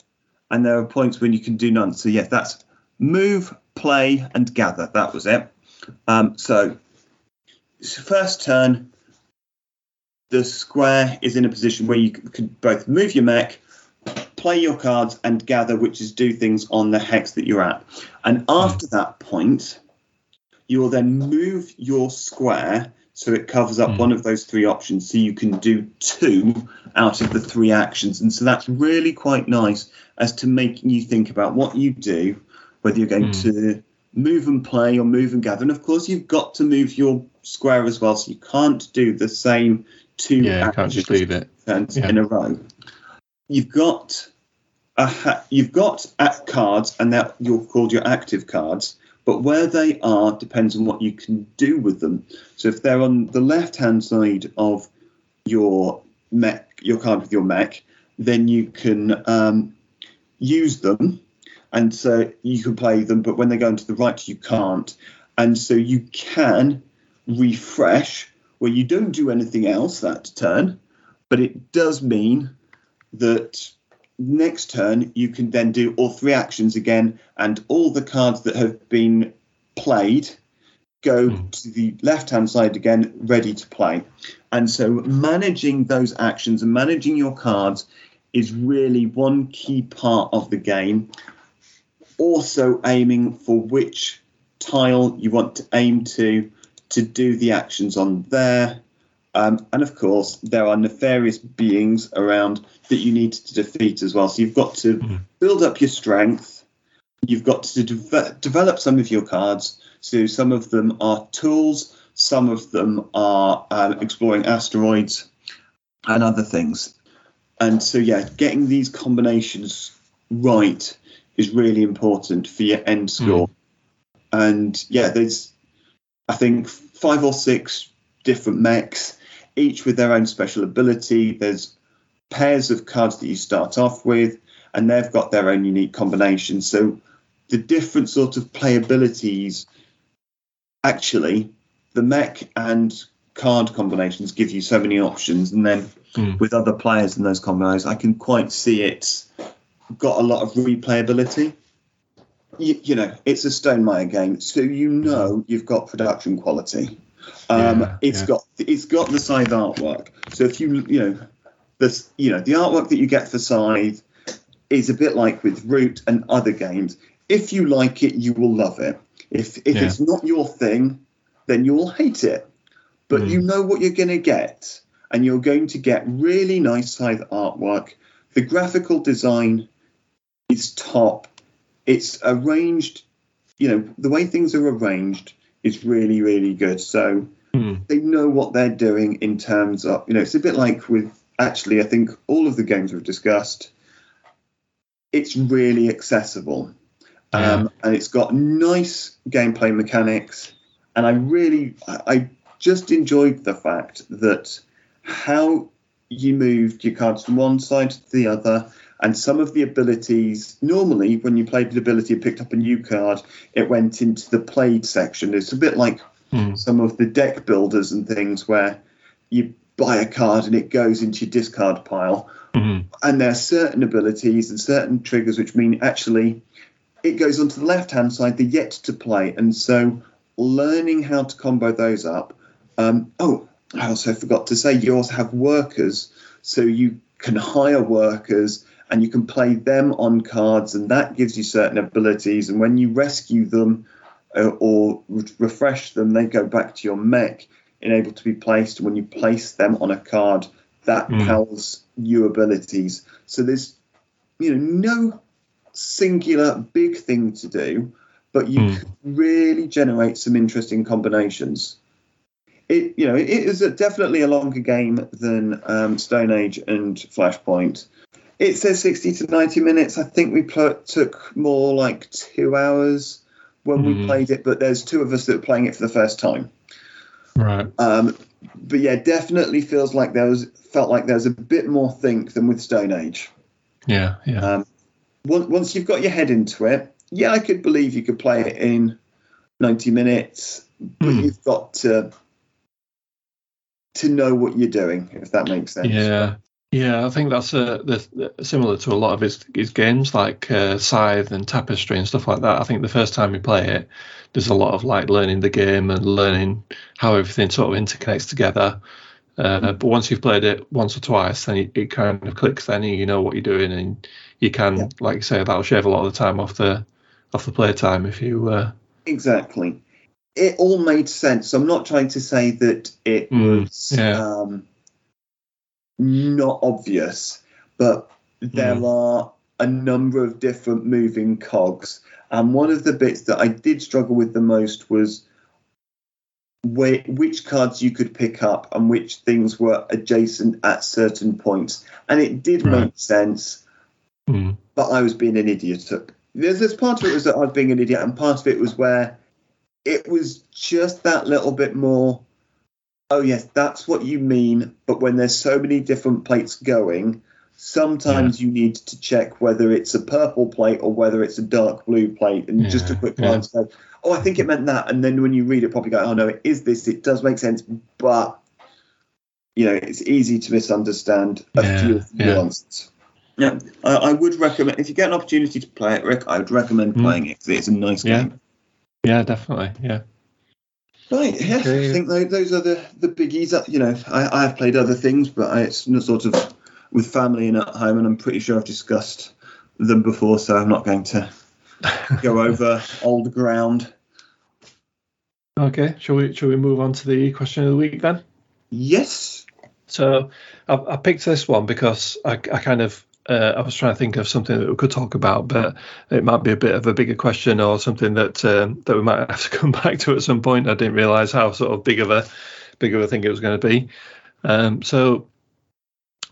and there are points when you can do none. So, yes, that's move, play, and gather. That was it. Um, so, first turn, the square is in a position where you c- could both move your mech, play your cards and gather, which is do things on the hex that you're at. And after that point, you will then move your square so it covers up Mm. one of those three options so you can do two out of the three actions and so that's really quite nice as to making you think about what you do whether you're going Mm. to move and play or move and gather and of course you've got to move your square as well so you can't do the same two Yeah, you can't just actions. Yeah. in a row you've got a ha- you've got act cards and that you're called your active cards but where they are depends on what you can do with them. So if they're on the left hand side of your mech, your card with your mech, then you can um, use them, and so you can play them. But when they go into the right, you can't, and so you can refresh where you don't do anything else that turn, but it does mean that next turn you can then do all three actions again and all the cards that have been played go Hmm. to the left hand side again ready to play. And so managing those actions and managing your cards is really one key part of the game. Also aiming for which tile you want to aim to to do the actions on there. Um, and of course, there are nefarious beings around that you need to defeat as well. So you've got to Mhm. build up your strength. You've got to deve- develop some of your cards. So some of them are tools, some of them are um, exploring asteroids and other things. And so, yeah, getting these combinations right is really important for your end score. And yeah, there's, I think, five or six different mechs, each with their own special ability. There's pairs of cards that you start off with, and they've got their own unique combinations. So the different sort of playabilities, actually, the mech and card combinations give you so many options, and then Mm. with other players in those combos, I can quite see it's got a lot of replayability. You, you know, it's a Stonemaier game, so you know you've got production quality. Um, Yeah, it's yeah. got it's got the Scythe artwork. So if you you know this you know the artwork that you get for Scythe is a bit like with Root and other games. If you like it, you will love it. If if Yeah. it's not your thing, then you will hate it. But Mm. you know what you're going to get, and you're going to get really nice Scythe artwork. The graphical design is top. It's arranged, you know, the way things are arranged is really, really good. So Mm. they know what they're doing in terms of, you know, it's a bit like with actually, I think all of the games we've discussed, it's really accessible. Um, and it's got nice gameplay mechanics. And I really, I just enjoyed the fact that how you moved your cards from one side to the other, and some of the abilities. Normally, when you played an ability and picked up a new card, it went into the played section. It's a bit like Mm. some of the deck builders and things where you buy a card and it goes into your discard pile. Mhm. And there are certain abilities and certain triggers which mean actually it goes onto the left hand side, the yet to play. And so learning how to combo those up. Um, oh, I also forgot to say you also have workers, so you can hire workers and you can play them on cards, and that gives you certain abilities. And when you rescue them uh, or re- refresh them, they go back to your mech and able to be placed. When you place them on a card, that Mm. powers you abilities. So there's you know no singular big thing to do, but you Mm. can really generate some interesting combinations. It you know it is a, definitely a longer game than um, Stone Age and Flashpoint. It says 60 to 90 minutes. I think we pl- took more like two hours when we Mhm. played it, but there's two of us that were playing it for the first time. Right. Um, but yeah, definitely feels like there was felt like there was a bit more think than with Stone Age. Yeah. Yeah. Um, once, once you've got your head into it, yeah, I could believe you could play it in 90 minutes, but Hmm. you've got to to know what you're doing, if that makes sense. Yeah, yeah, I think that's uh, the, similar to a lot of his, his games like uh, Scythe and Tapestry and stuff like that. I think the first time you play it, there's a lot of like learning the game and learning how everything sort of interconnects together. Uh, but once you've played it once or twice, then it, it kind of clicks. Then you know what you're doing, and you can, Yeah. like you say, that'll shave a lot of the time off the off the play time if you. Uh, Exactly. It all made sense. I'm not trying to say that it Mm, was yeah. um, not obvious, but there Mm. are a number of different moving cogs. And one of the bits that I did struggle with the most was where, which cards you could pick up and which things were adjacent at certain points. And it did Right. make sense mm, but I was being an idiot. There's this part of it was that I was being an idiot, and part of it was where it was just that little bit more. Oh yes, that's what you mean. But when there's so many different plates going, sometimes you need to check whether it's a purple plate or whether it's a dark blue plate, and just a Yeah, quick yeah. glance go, "Oh, I think it meant that." And then when you read it, probably go, "Oh no, it is this. It does make sense." But you know, it's easy to misunderstand a Yeah, few of the yeah. nuances. Yeah, I, I would recommend if you get an opportunity to play it, Rick. I would recommend Mm. playing it 'cause it's a nice Yeah. game. yeah, definitely. Yeah. Right, yeah, Okay. I think those, are the, the biggies. You know, I, I have played other things, but I, it's not sort of with family and at home, and I'm pretty sure I've discussed them before, so I'm not going to go over old ground. Okay. Shall we? Shall we move on to the question of the week then? Yes. So I, I picked this one because I, I kind of uh, I was trying to think of something that we could talk about, but it might be a bit of a bigger question or something that um, that we might have to come back to at some point. I didn't realise how sort of big of a big of a thing it was going to be. Um, so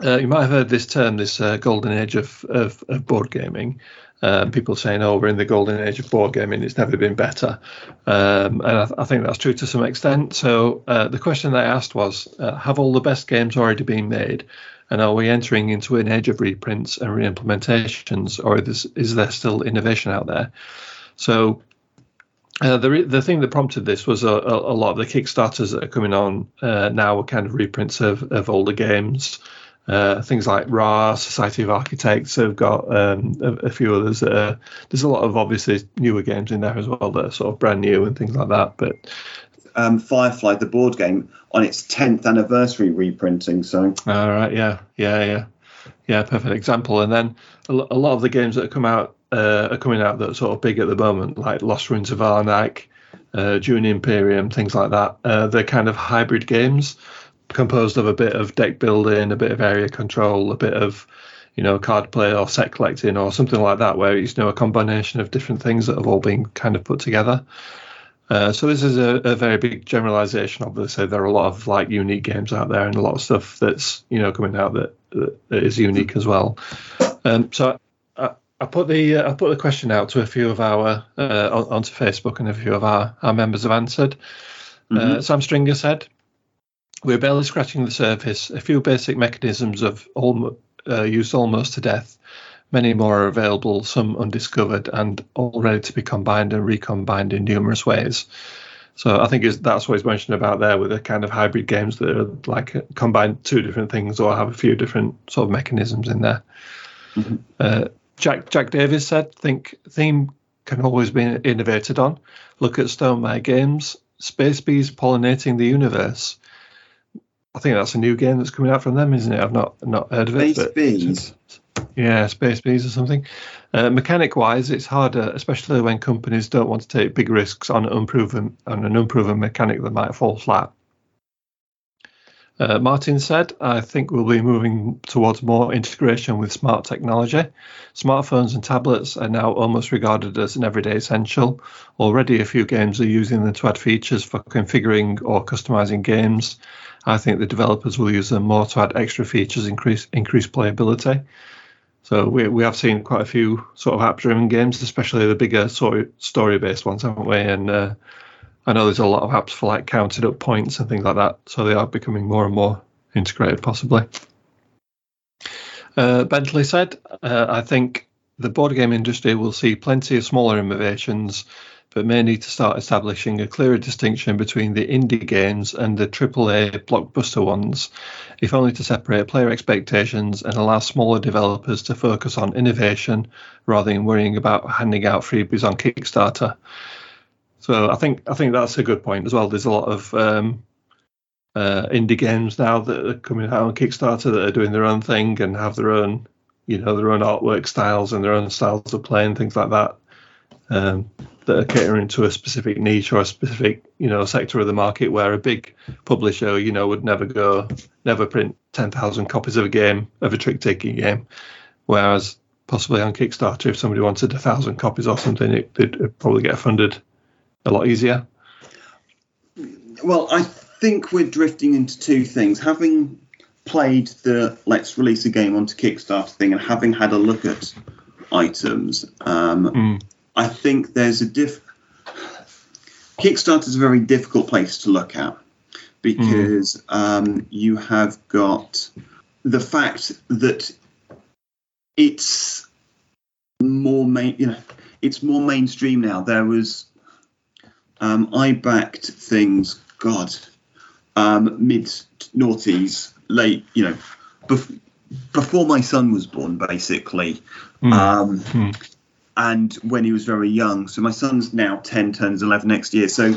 uh, you might have heard this term, this uh, golden age of, of, of board gaming. Um, people saying, "Oh, we're in the golden age of board gaming. It's never been better," um, and I, th- I think that's true to some extent. So uh, the question I asked was, uh, "Have all the best games already been made, and are we entering into an age of reprints and reimplementations, or is, is there still innovation out there?" So uh, the the thing that prompted this was a, a, a lot of the Kickstarters that are coming on uh, now are kind of reprints of, of older games. Uh, things like Ra, Society of Architects have got um, a, a few others. That are, there's a lot of obviously newer games in there as well that are sort of brand new and things like that. But Um, Firefly, the board game, on its 10th anniversary reprinting. So, all right, yeah, yeah, yeah, yeah, perfect example. And then a, lot of the games that come out uh, are coming out that are sort of big at the moment, like Lost Ruins of Arnak, uh, Dune Imperium, things like that. Uh, they're kind of hybrid games composed of a bit of deck building, a bit of area control, a bit of you know card play or set collecting or something like that, where it's you know a combination of different things that have all been kind of put together. Uh, so this is a, a very big generalization. Obviously, there are a lot of like unique games out there, and a lot of stuff that's you know coming out that, that, that is unique as well. Um, so I, I put the uh, I put the question out to a few of our uh, on, onto Facebook, and a few of our, our members have answered. Uh, Sam Stringer said, "We're barely scratching the surface. A few basic mechanisms of almo- uh, used almost to death. Many more are available, some undiscovered, and all ready to be combined and recombined in numerous ways." So I think that's what he's mentioned about there with the kind of hybrid games that are like combine two different things or have a few different sort of mechanisms in there. Mhm. Uh, Jack Jack Davis said, "Think theme can always be innovated on. Look at Stonemaier Games, Space Bees pollinating the universe. I think that's a new game that's coming out from them, isn't it? I've not not heard of it. Space Bees? Yeah, Space Bees or something. Uh, mechanic wise, it's harder, especially when companies don't want to take big risks on unproven on an unproven mechanic that might fall flat. Uh, Martin said, I think we'll be moving towards more integration with smart technology. Smartphones and tablets are now almost regarded as an everyday essential. Already, a few games are using them to add features for configuring or customizing games. I think the developers will use them more to add extra features, increase increase playability. So we we have seen quite a few sort of app-driven games, especially the bigger story story-based ones, haven't we? And uh, I know there's a lot of apps for like counted up points and things like that. So they are becoming more and more integrated, possibly. Uh, Bentley said, uh, I think the board game industry will see plenty of smaller innovations, but may need to start establishing a clearer distinction between the indie games and the AAA blockbuster ones, if only to separate player expectations and allow smaller developers to focus on innovation rather than worrying about handing out freebies on Kickstarter. So I think I think that's a good point as well. There's a lot of um, uh, indie games now that are coming out on Kickstarter that are doing their own thing and have their own, you know, their own artwork styles and their own styles of play and things like that. Um, that are catering to a specific niche or a specific, you know, sector of the market where a big publisher, you know, would never go, never print 10,000 copies of a game, of a trick taking game. Whereas possibly on Kickstarter, if somebody wanted a thousand copies or something, it, would probably get funded a lot easier. Well, I think we're drifting into two things. Having played the let's release a game onto Kickstarter thing and having had a look at items, um, mm. I think there's a diff. Kickstarter is a very difficult place to look at because mm. um, you have got the fact that it's more main, you know, it's more mainstream now. There was, um, I backed things, God, um, mid noughties, late, you know, bef- before my son was born, basically. Mm. Um, mm. And when he was very young. So my son's now 10, turns 11 next year. So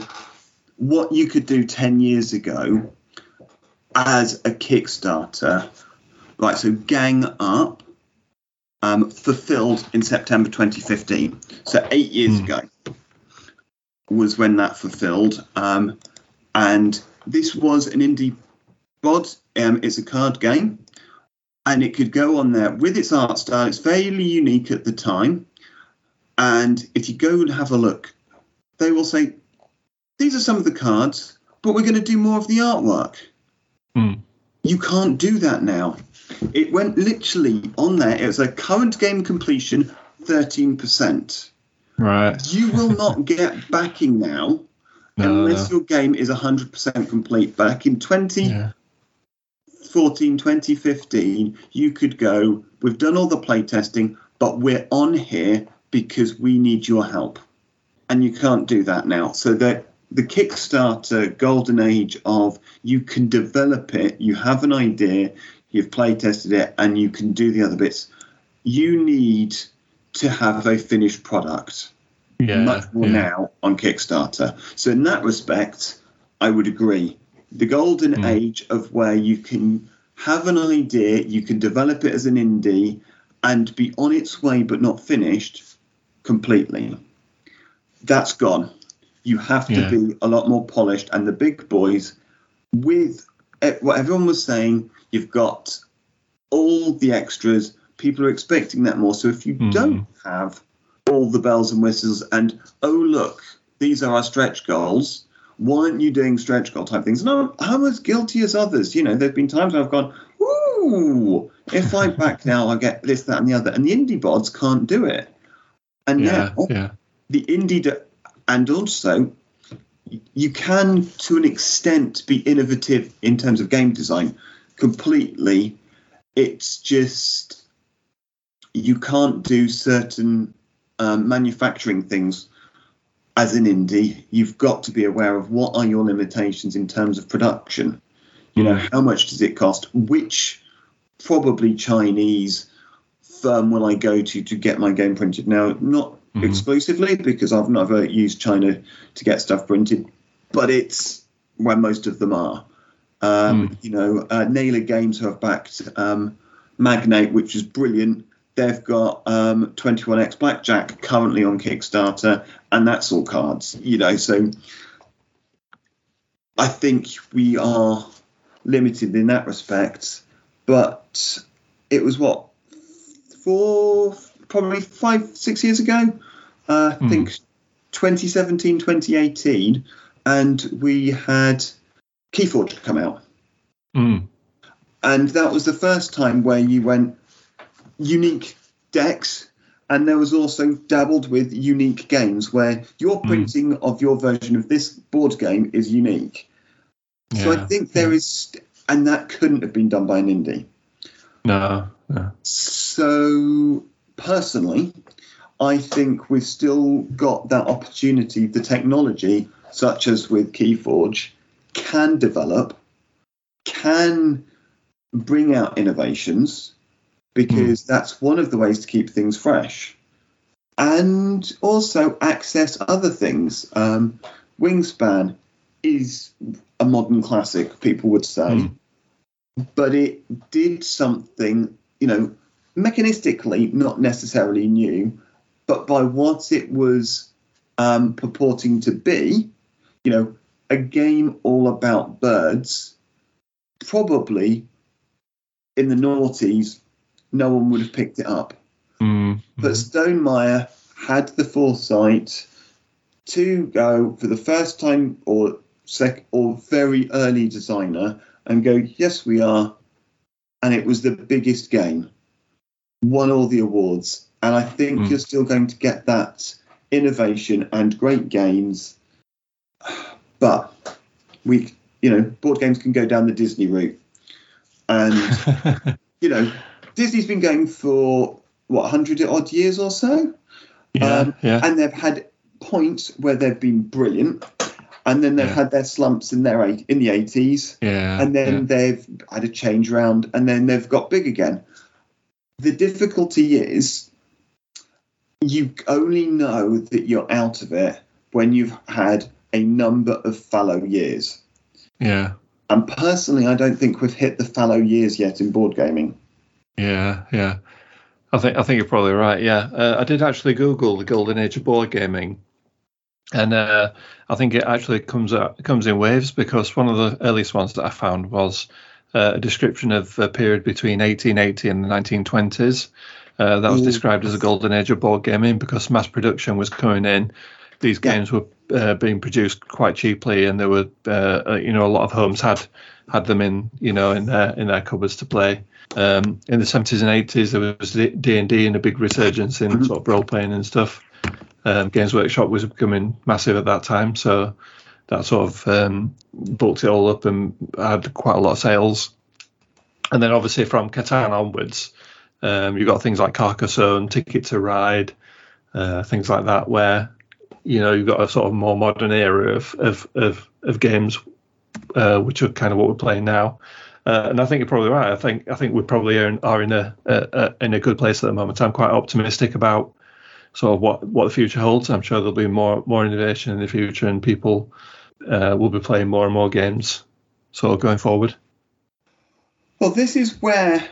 what you could do 10 years ago as a Kickstarter, right? So Gang Up um, fulfilled in September 2015. So eight years mm. ago was when that fulfilled. Um, and this was an indie bod. Um, it's a card game, and it could go on there with its art style. It's fairly unique at the time. And if you go and have a look, they will say, These are some of the cards, but we're going to do more of the artwork. Mm. You can't do that now. It went literally on there. It was a current game completion, 13%. Right. You will not get backing now no, unless no. your game is 100% complete. Back in 2014, yeah. 2015, you could go, we've done all the playtesting, but we're on here because we need your help. And you can't do that now. So that the Kickstarter golden age of you can develop it, you have an idea, you've play tested it, and you can do the other bits. You need to have a finished product. Yeah, much more yeah. now on Kickstarter. So in that respect, I would agree. The golden mm. age of where you can have an idea, you can develop it as an indie, and be on its way but not finished completely. That's gone. You have to yeah. be a lot more polished, and the big boys, with what everyone was saying, you've got all the extras. People are expecting that more. So if you mm. don't have all the bells and whistles and oh look, these are our stretch goals. Why aren't you doing stretch goal type things? No, I'm as guilty as others. You know, there've been times I've gone, ooh, if I back now, I get this, that, and the other. And the indie bods can't do it. And yeah, now yeah. the indie, and also you can, to an extent, be innovative in terms of game design completely. It's just you can't do certain um, manufacturing things as an indie, you've got to be aware of what are your limitations in terms of production. You know, how much does it cost? Which probably Chinese firm will I go to to get my game printed? Now, not mm-hmm. exclusively because I've never used China to get stuff printed, but it's where most of them are. Um, mm. You know, uh, Naylor Games have backed um, Magnate, which is brilliant. They've got um, 21x Blackjack currently on Kickstarter, and that's all cards, you know. So I think we are limited in that respect, but it was what four, probably five, six years ago. Uh, I mm. think 2017, 2018, and we had Keyforge come out. Mm. And that was the first time where you went, unique decks, and there was also dabbled with unique games where your hmm. printing mm. of your version of this board game is unique. Yeah, so I think there yeah. is, and that couldn't have been done by an indie. No, So personally, I think we've still got that opportunity. The technology, such as with Keyforge, can develop, can bring out innovations because mm. that's one of the ways to keep things fresh. And also access other things. Um, Wingspan, is a modern classic, people would say, Mm. but it did something, you know, mechanistically not necessarily new, but by what it was um, purporting to be, you know, a game all about birds, probably in the noughties, no one would have picked it up. Mm. But Stonemaier had the foresight to go for the first time or sec or very early designer and go, yes, we are. And it was the biggest game, won all the awards. And I think Mm. you're still going to get that innovation and great games. But we, you know, board games can go down the Disney route. And you know, Disney's been going for what 100 odd years or so, yeah, Um, yeah, and they've had points where they've been brilliant, and then they've Yeah. had their slumps in their eight, in the 80s, yeah. and then yeah. they've had a change round, and then they've got big again. The difficulty is you only know that you're out of it when you've had a number of fallow years. yeah. And personally, I don't think we've hit the fallow years yet in board gaming. Yeah, yeah. I think I think you're probably right. Yeah, uh, I did actually Google the golden age of board gaming, and uh, I think it actually comes out, comes in waves because one of the earliest ones that I found was uh, a description of a period between 1880 and the 1920s. Uh, that was Ooh. described as a golden age of board gaming because mass production was coming in. These Yeah. games were uh, being produced quite cheaply, and there were, uh, you know, a lot of homes had had them in, you know, in their in their cupboards to play. Um, in the 70s and 80s, there was D and D and a big resurgence in Mhm. sort of role playing and stuff. Um, Games Workshop was becoming massive at that time, so that sort of um, bulked it all up and had quite a lot of sales. And then obviously from Catan onwards, um, you've got things like Carcassonne, Ticket to Ride, uh, things like that, where you know you've got a sort of more modern era of of of, of games, uh, which are kind of what we're playing now. Uh, and I think you're probably right. I think I think we probably are in, are in a, a, a in a good place at the moment. I'm quite optimistic about sort of what, what the future holds. I'm sure there'll be more more innovation in the future, and people uh, will be playing more and more games. sort of going forward. Well, this is where.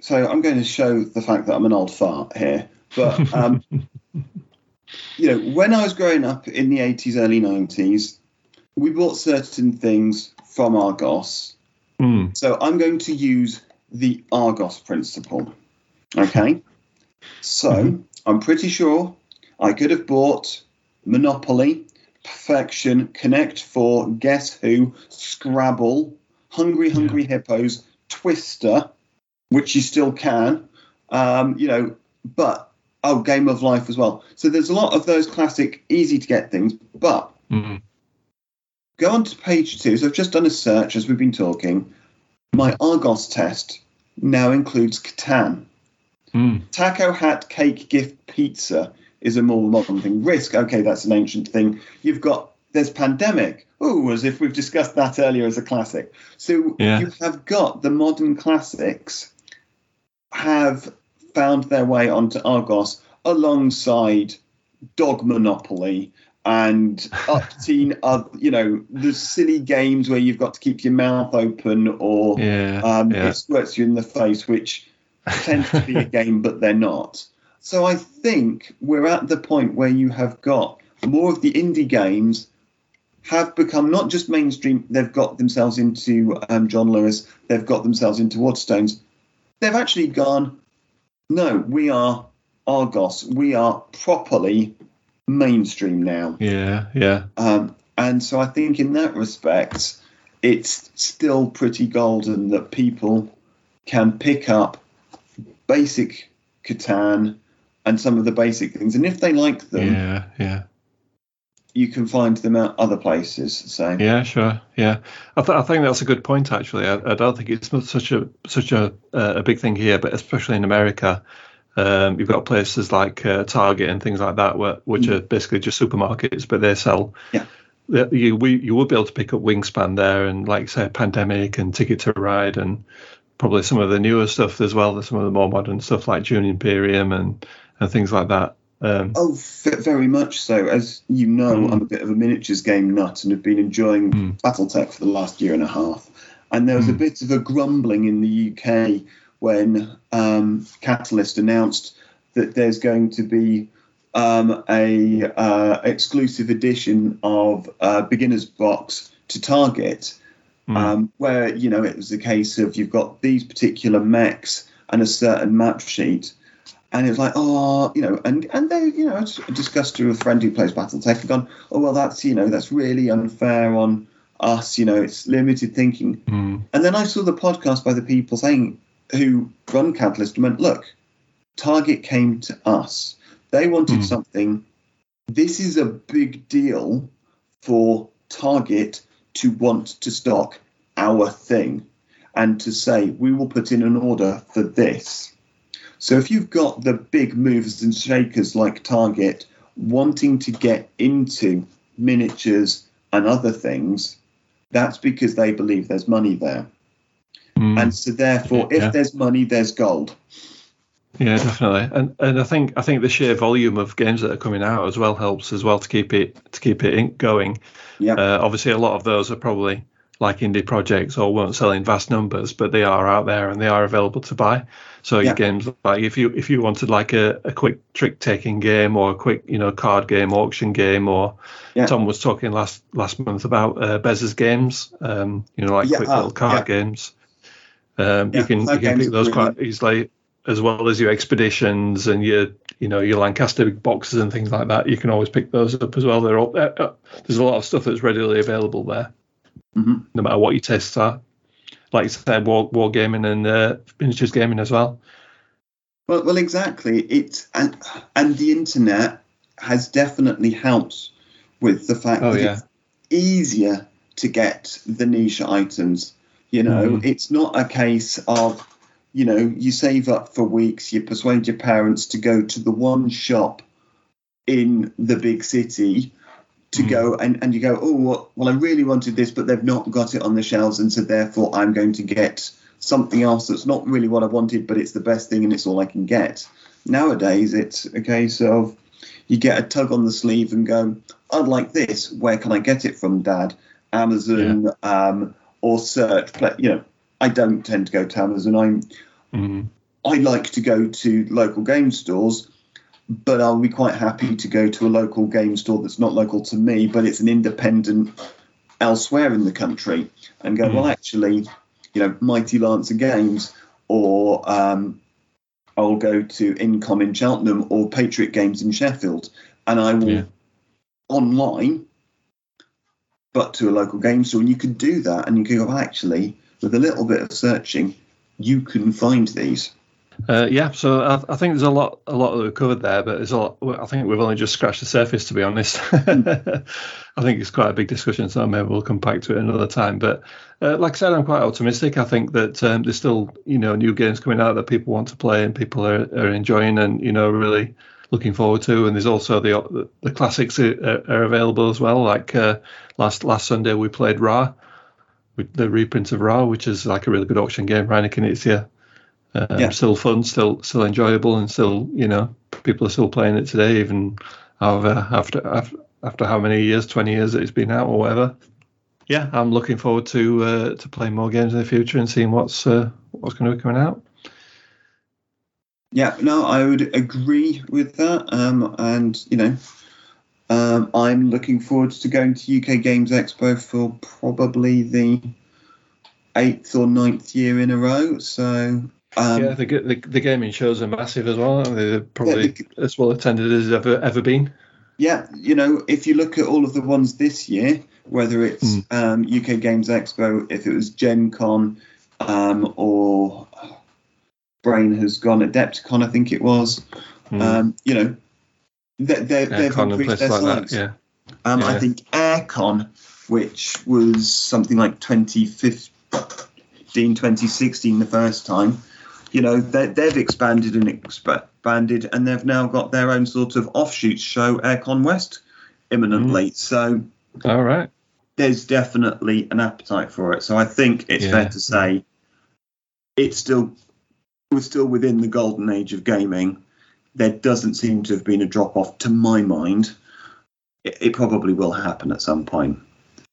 So I'm going to show the fact that I'm an old fart here, but um, you know, when I was growing up in the 80s, early 90s, we bought certain things from Argos. Mm. So I'm going to use the Argos principle. Okay. So Mhm. I'm pretty sure I could have bought Monopoly, Perfection, Connect Four, Guess Who, Scrabble, Hungry Hungry Hippos, Twister, which you still can. Um, you know, but oh, Game of Life as well. So there's a lot of those classic, easy to get things. But Mm. go on to page two. So I've just done a search as we've been talking. My Argos test now includes Catan. Mm. Taco Hat Cake Gift Pizza is a more modern thing. Risk, okay, that's an ancient thing. You've got there's Pandemic. Oh, as if we've discussed that earlier as a classic. So Yeah. you have got the modern classics have found their way onto Argos alongside Dog Monopoly and upteen, uh, you know, the silly games where you've got to keep your mouth open or Yeah. um, yeah. it squirts you in the face, which tends to be a game, but they're not. So I think we're at the point where you have got more of the indie games have become not just mainstream, they've got themselves into um, John Lewis, they've got themselves into Waterstones. They've actually gone, no, we are Argos, we are properly mainstream now. yeah. Yeah. Um, and so I think in that respect, it's still pretty golden that people can pick up basic Catan and some of the basic things. And if they like them, Yeah. Yeah. you can find them at other places. So Yeah, sure. Yeah, I, th- I think that's a good point. Actually, I, I don't think it's such a such a uh, a big thing here, but especially in America, um, you've got places like uh, Target and things like that, where, which are basically just supermarkets, but they sell. Yeah. You we, you will be able to pick up Wingspan there, and like say Pandemic and Ticket to Ride, and probably some of the newer stuff as well. Some of the more modern stuff like Dune Imperium and and things like that. Um, Oh, v- very much so. As you know, Mm. I'm a bit of a miniatures game nut and have been enjoying Mm. BattleTech for the last year and a half. And there was a Mm. bit of a grumbling in the UK when um, Catalyst announced that there's going to be um, a uh, exclusive edition of uh, Beginner's Box to Target, Mm. um, where you know it was a case of you've got these particular mechs and a certain map sheet, and it's like, oh, you know, and and they, you know, I discussed with a friend who plays BattleTech and gone, oh well, that's you know, that's really unfair on us, you know, it's limited thinking. mm, And then I saw the podcast by the people saying who run Catalyst and went, look, Target came to us. They wanted Hmm. something. This is a big deal for Target to want to stock our thing and to say, we will put in an order for this. So if you've got the big movers and shakers like Target wanting to get into miniatures and other things, that's because they believe there's money there. mm. And so therefore, if there's money, there's gold. Yeah, definitely, and and I think I think the sheer volume of games that are coming out as well helps as well to keep it to keep it going. Yeah. Uh, obviously, a lot of those are probably like indie projects or won't sell in vast numbers, but they are out there and they are available to buy. So Yeah. games like if you if you wanted like a, a quick trick taking game or a quick you know card game auction game or Yeah. Tom was talking last last month about uh, Bez's games, um, you know like Yeah, quick ah, little card games. Um, you can you can pick those quite easily as well as your expeditions and your you know your Lancaster boxes and things like that. You can always pick those up as well. They're all, uh, uh, there's a lot of stuff that's readily available there, Mhm. no matter what your tastes are. Like you said, war, war gaming and uh, miniatures gaming as well. Well, well, exactly. It and and the internet has definitely helped with the fact Oh, that yeah. it's easier to get the niche items. You know, Mhm. it's not a case of you know you save up for weeks, you persuade your parents to go to the one shop in the big city to Mm. go and, and you go oh well, well i really wanted this but they've not got it on the shelves and so therefore i'm going to get something else that's not really what i wanted but it's the best thing and it's all i can get. Nowadays it's a case of you get a tug on the sleeve and go i'd like this. Where can i get it from dad? Amazon um, or search you know i don't tend to go to amazon i'm Mm. I like to go to local game stores, but I'll be quite happy to go to a local game store that's not local to me, but it's an independent elsewhere in the country, and go, Mm. well, actually, you know, Mighty Lancer Games, or um, I'll go to Incom in Cheltenham or Patriot Games in Sheffield, and I will Yeah. online, but to a local game store, and you can do that, and you can go, actually, with a little bit of searching, you can find these. Uh, yeah, so I, I think there's a lot, a lot that we've covered there, but there's a lot. I think we've only just scratched the surface, to be honest. I think it's quite a big discussion, so maybe we'll come back to it another time. But uh, like I said, I'm quite optimistic. I think that um, there's still, you know, new games coming out that people want to play and people are, are enjoying and you know really looking forward to. And there's also the the classics are, are available as well. Like uh, last last Sunday we played Ra, the reprint of Ra, which is like a really good auction game. Reiner Knizia. Um, Yeah. Still fun, still still enjoyable, and still you know people are still playing it today, even however after after, after how many years, twenty years that it's been out or whatever. Yeah, I'm looking forward to uh, to playing more games in the future and seeing what's uh, what's going to be coming out. Yeah, no, I would agree with that. Um, and you know, um, I'm looking forward to going to UK Games Expo for probably the eighth or ninth year in a row. So um, yeah, the, the the gaming shows are massive as well. They're probably the- as well attended as ever ever been. yeah, you know, if you look at all of the ones this year, whether it's Mm. um, UK Games Expo, if it was Gen Con, um, or Brain has gone Adepticon, I think it was. Mm. Um, you know, they, they, they've Airecon and increased their like size. Yeah. Um, I think Airecon, which was something like 2015, 2016 the first time, you know, they, they've expanded and expanded, and they've now got their own sort of offshoot show, Airecon West, imminently. So All right. there's definitely an appetite for it. So I think it's Yeah. fair to say it's still we're still within the golden age of gaming. There doesn't seem to have been a drop off to my mind. It, it probably will happen at some point,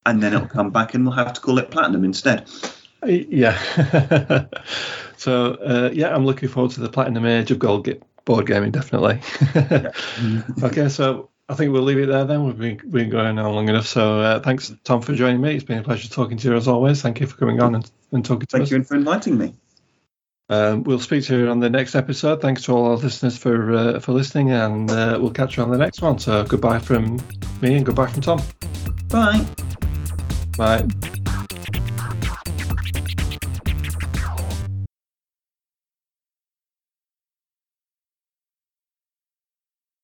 and then it'll come back, and we'll have to call it platinum instead. Yeah. so uh, yeah, I'm looking forward to the platinum age of gold board gaming, definitely. okay, so I think we'll leave it there then. We've been, been going on long enough. So uh, thanks, Tom, for joining me. It's been a pleasure talking to you as always. Thank you for coming on and, and talking to Thank us. Thank you for inviting me. Um, we'll speak to you on the next episode. Thanks to all our listeners for uh, for listening, and uh, we'll catch you on the next one. So goodbye from me and goodbye from Tom. Bye. Bye.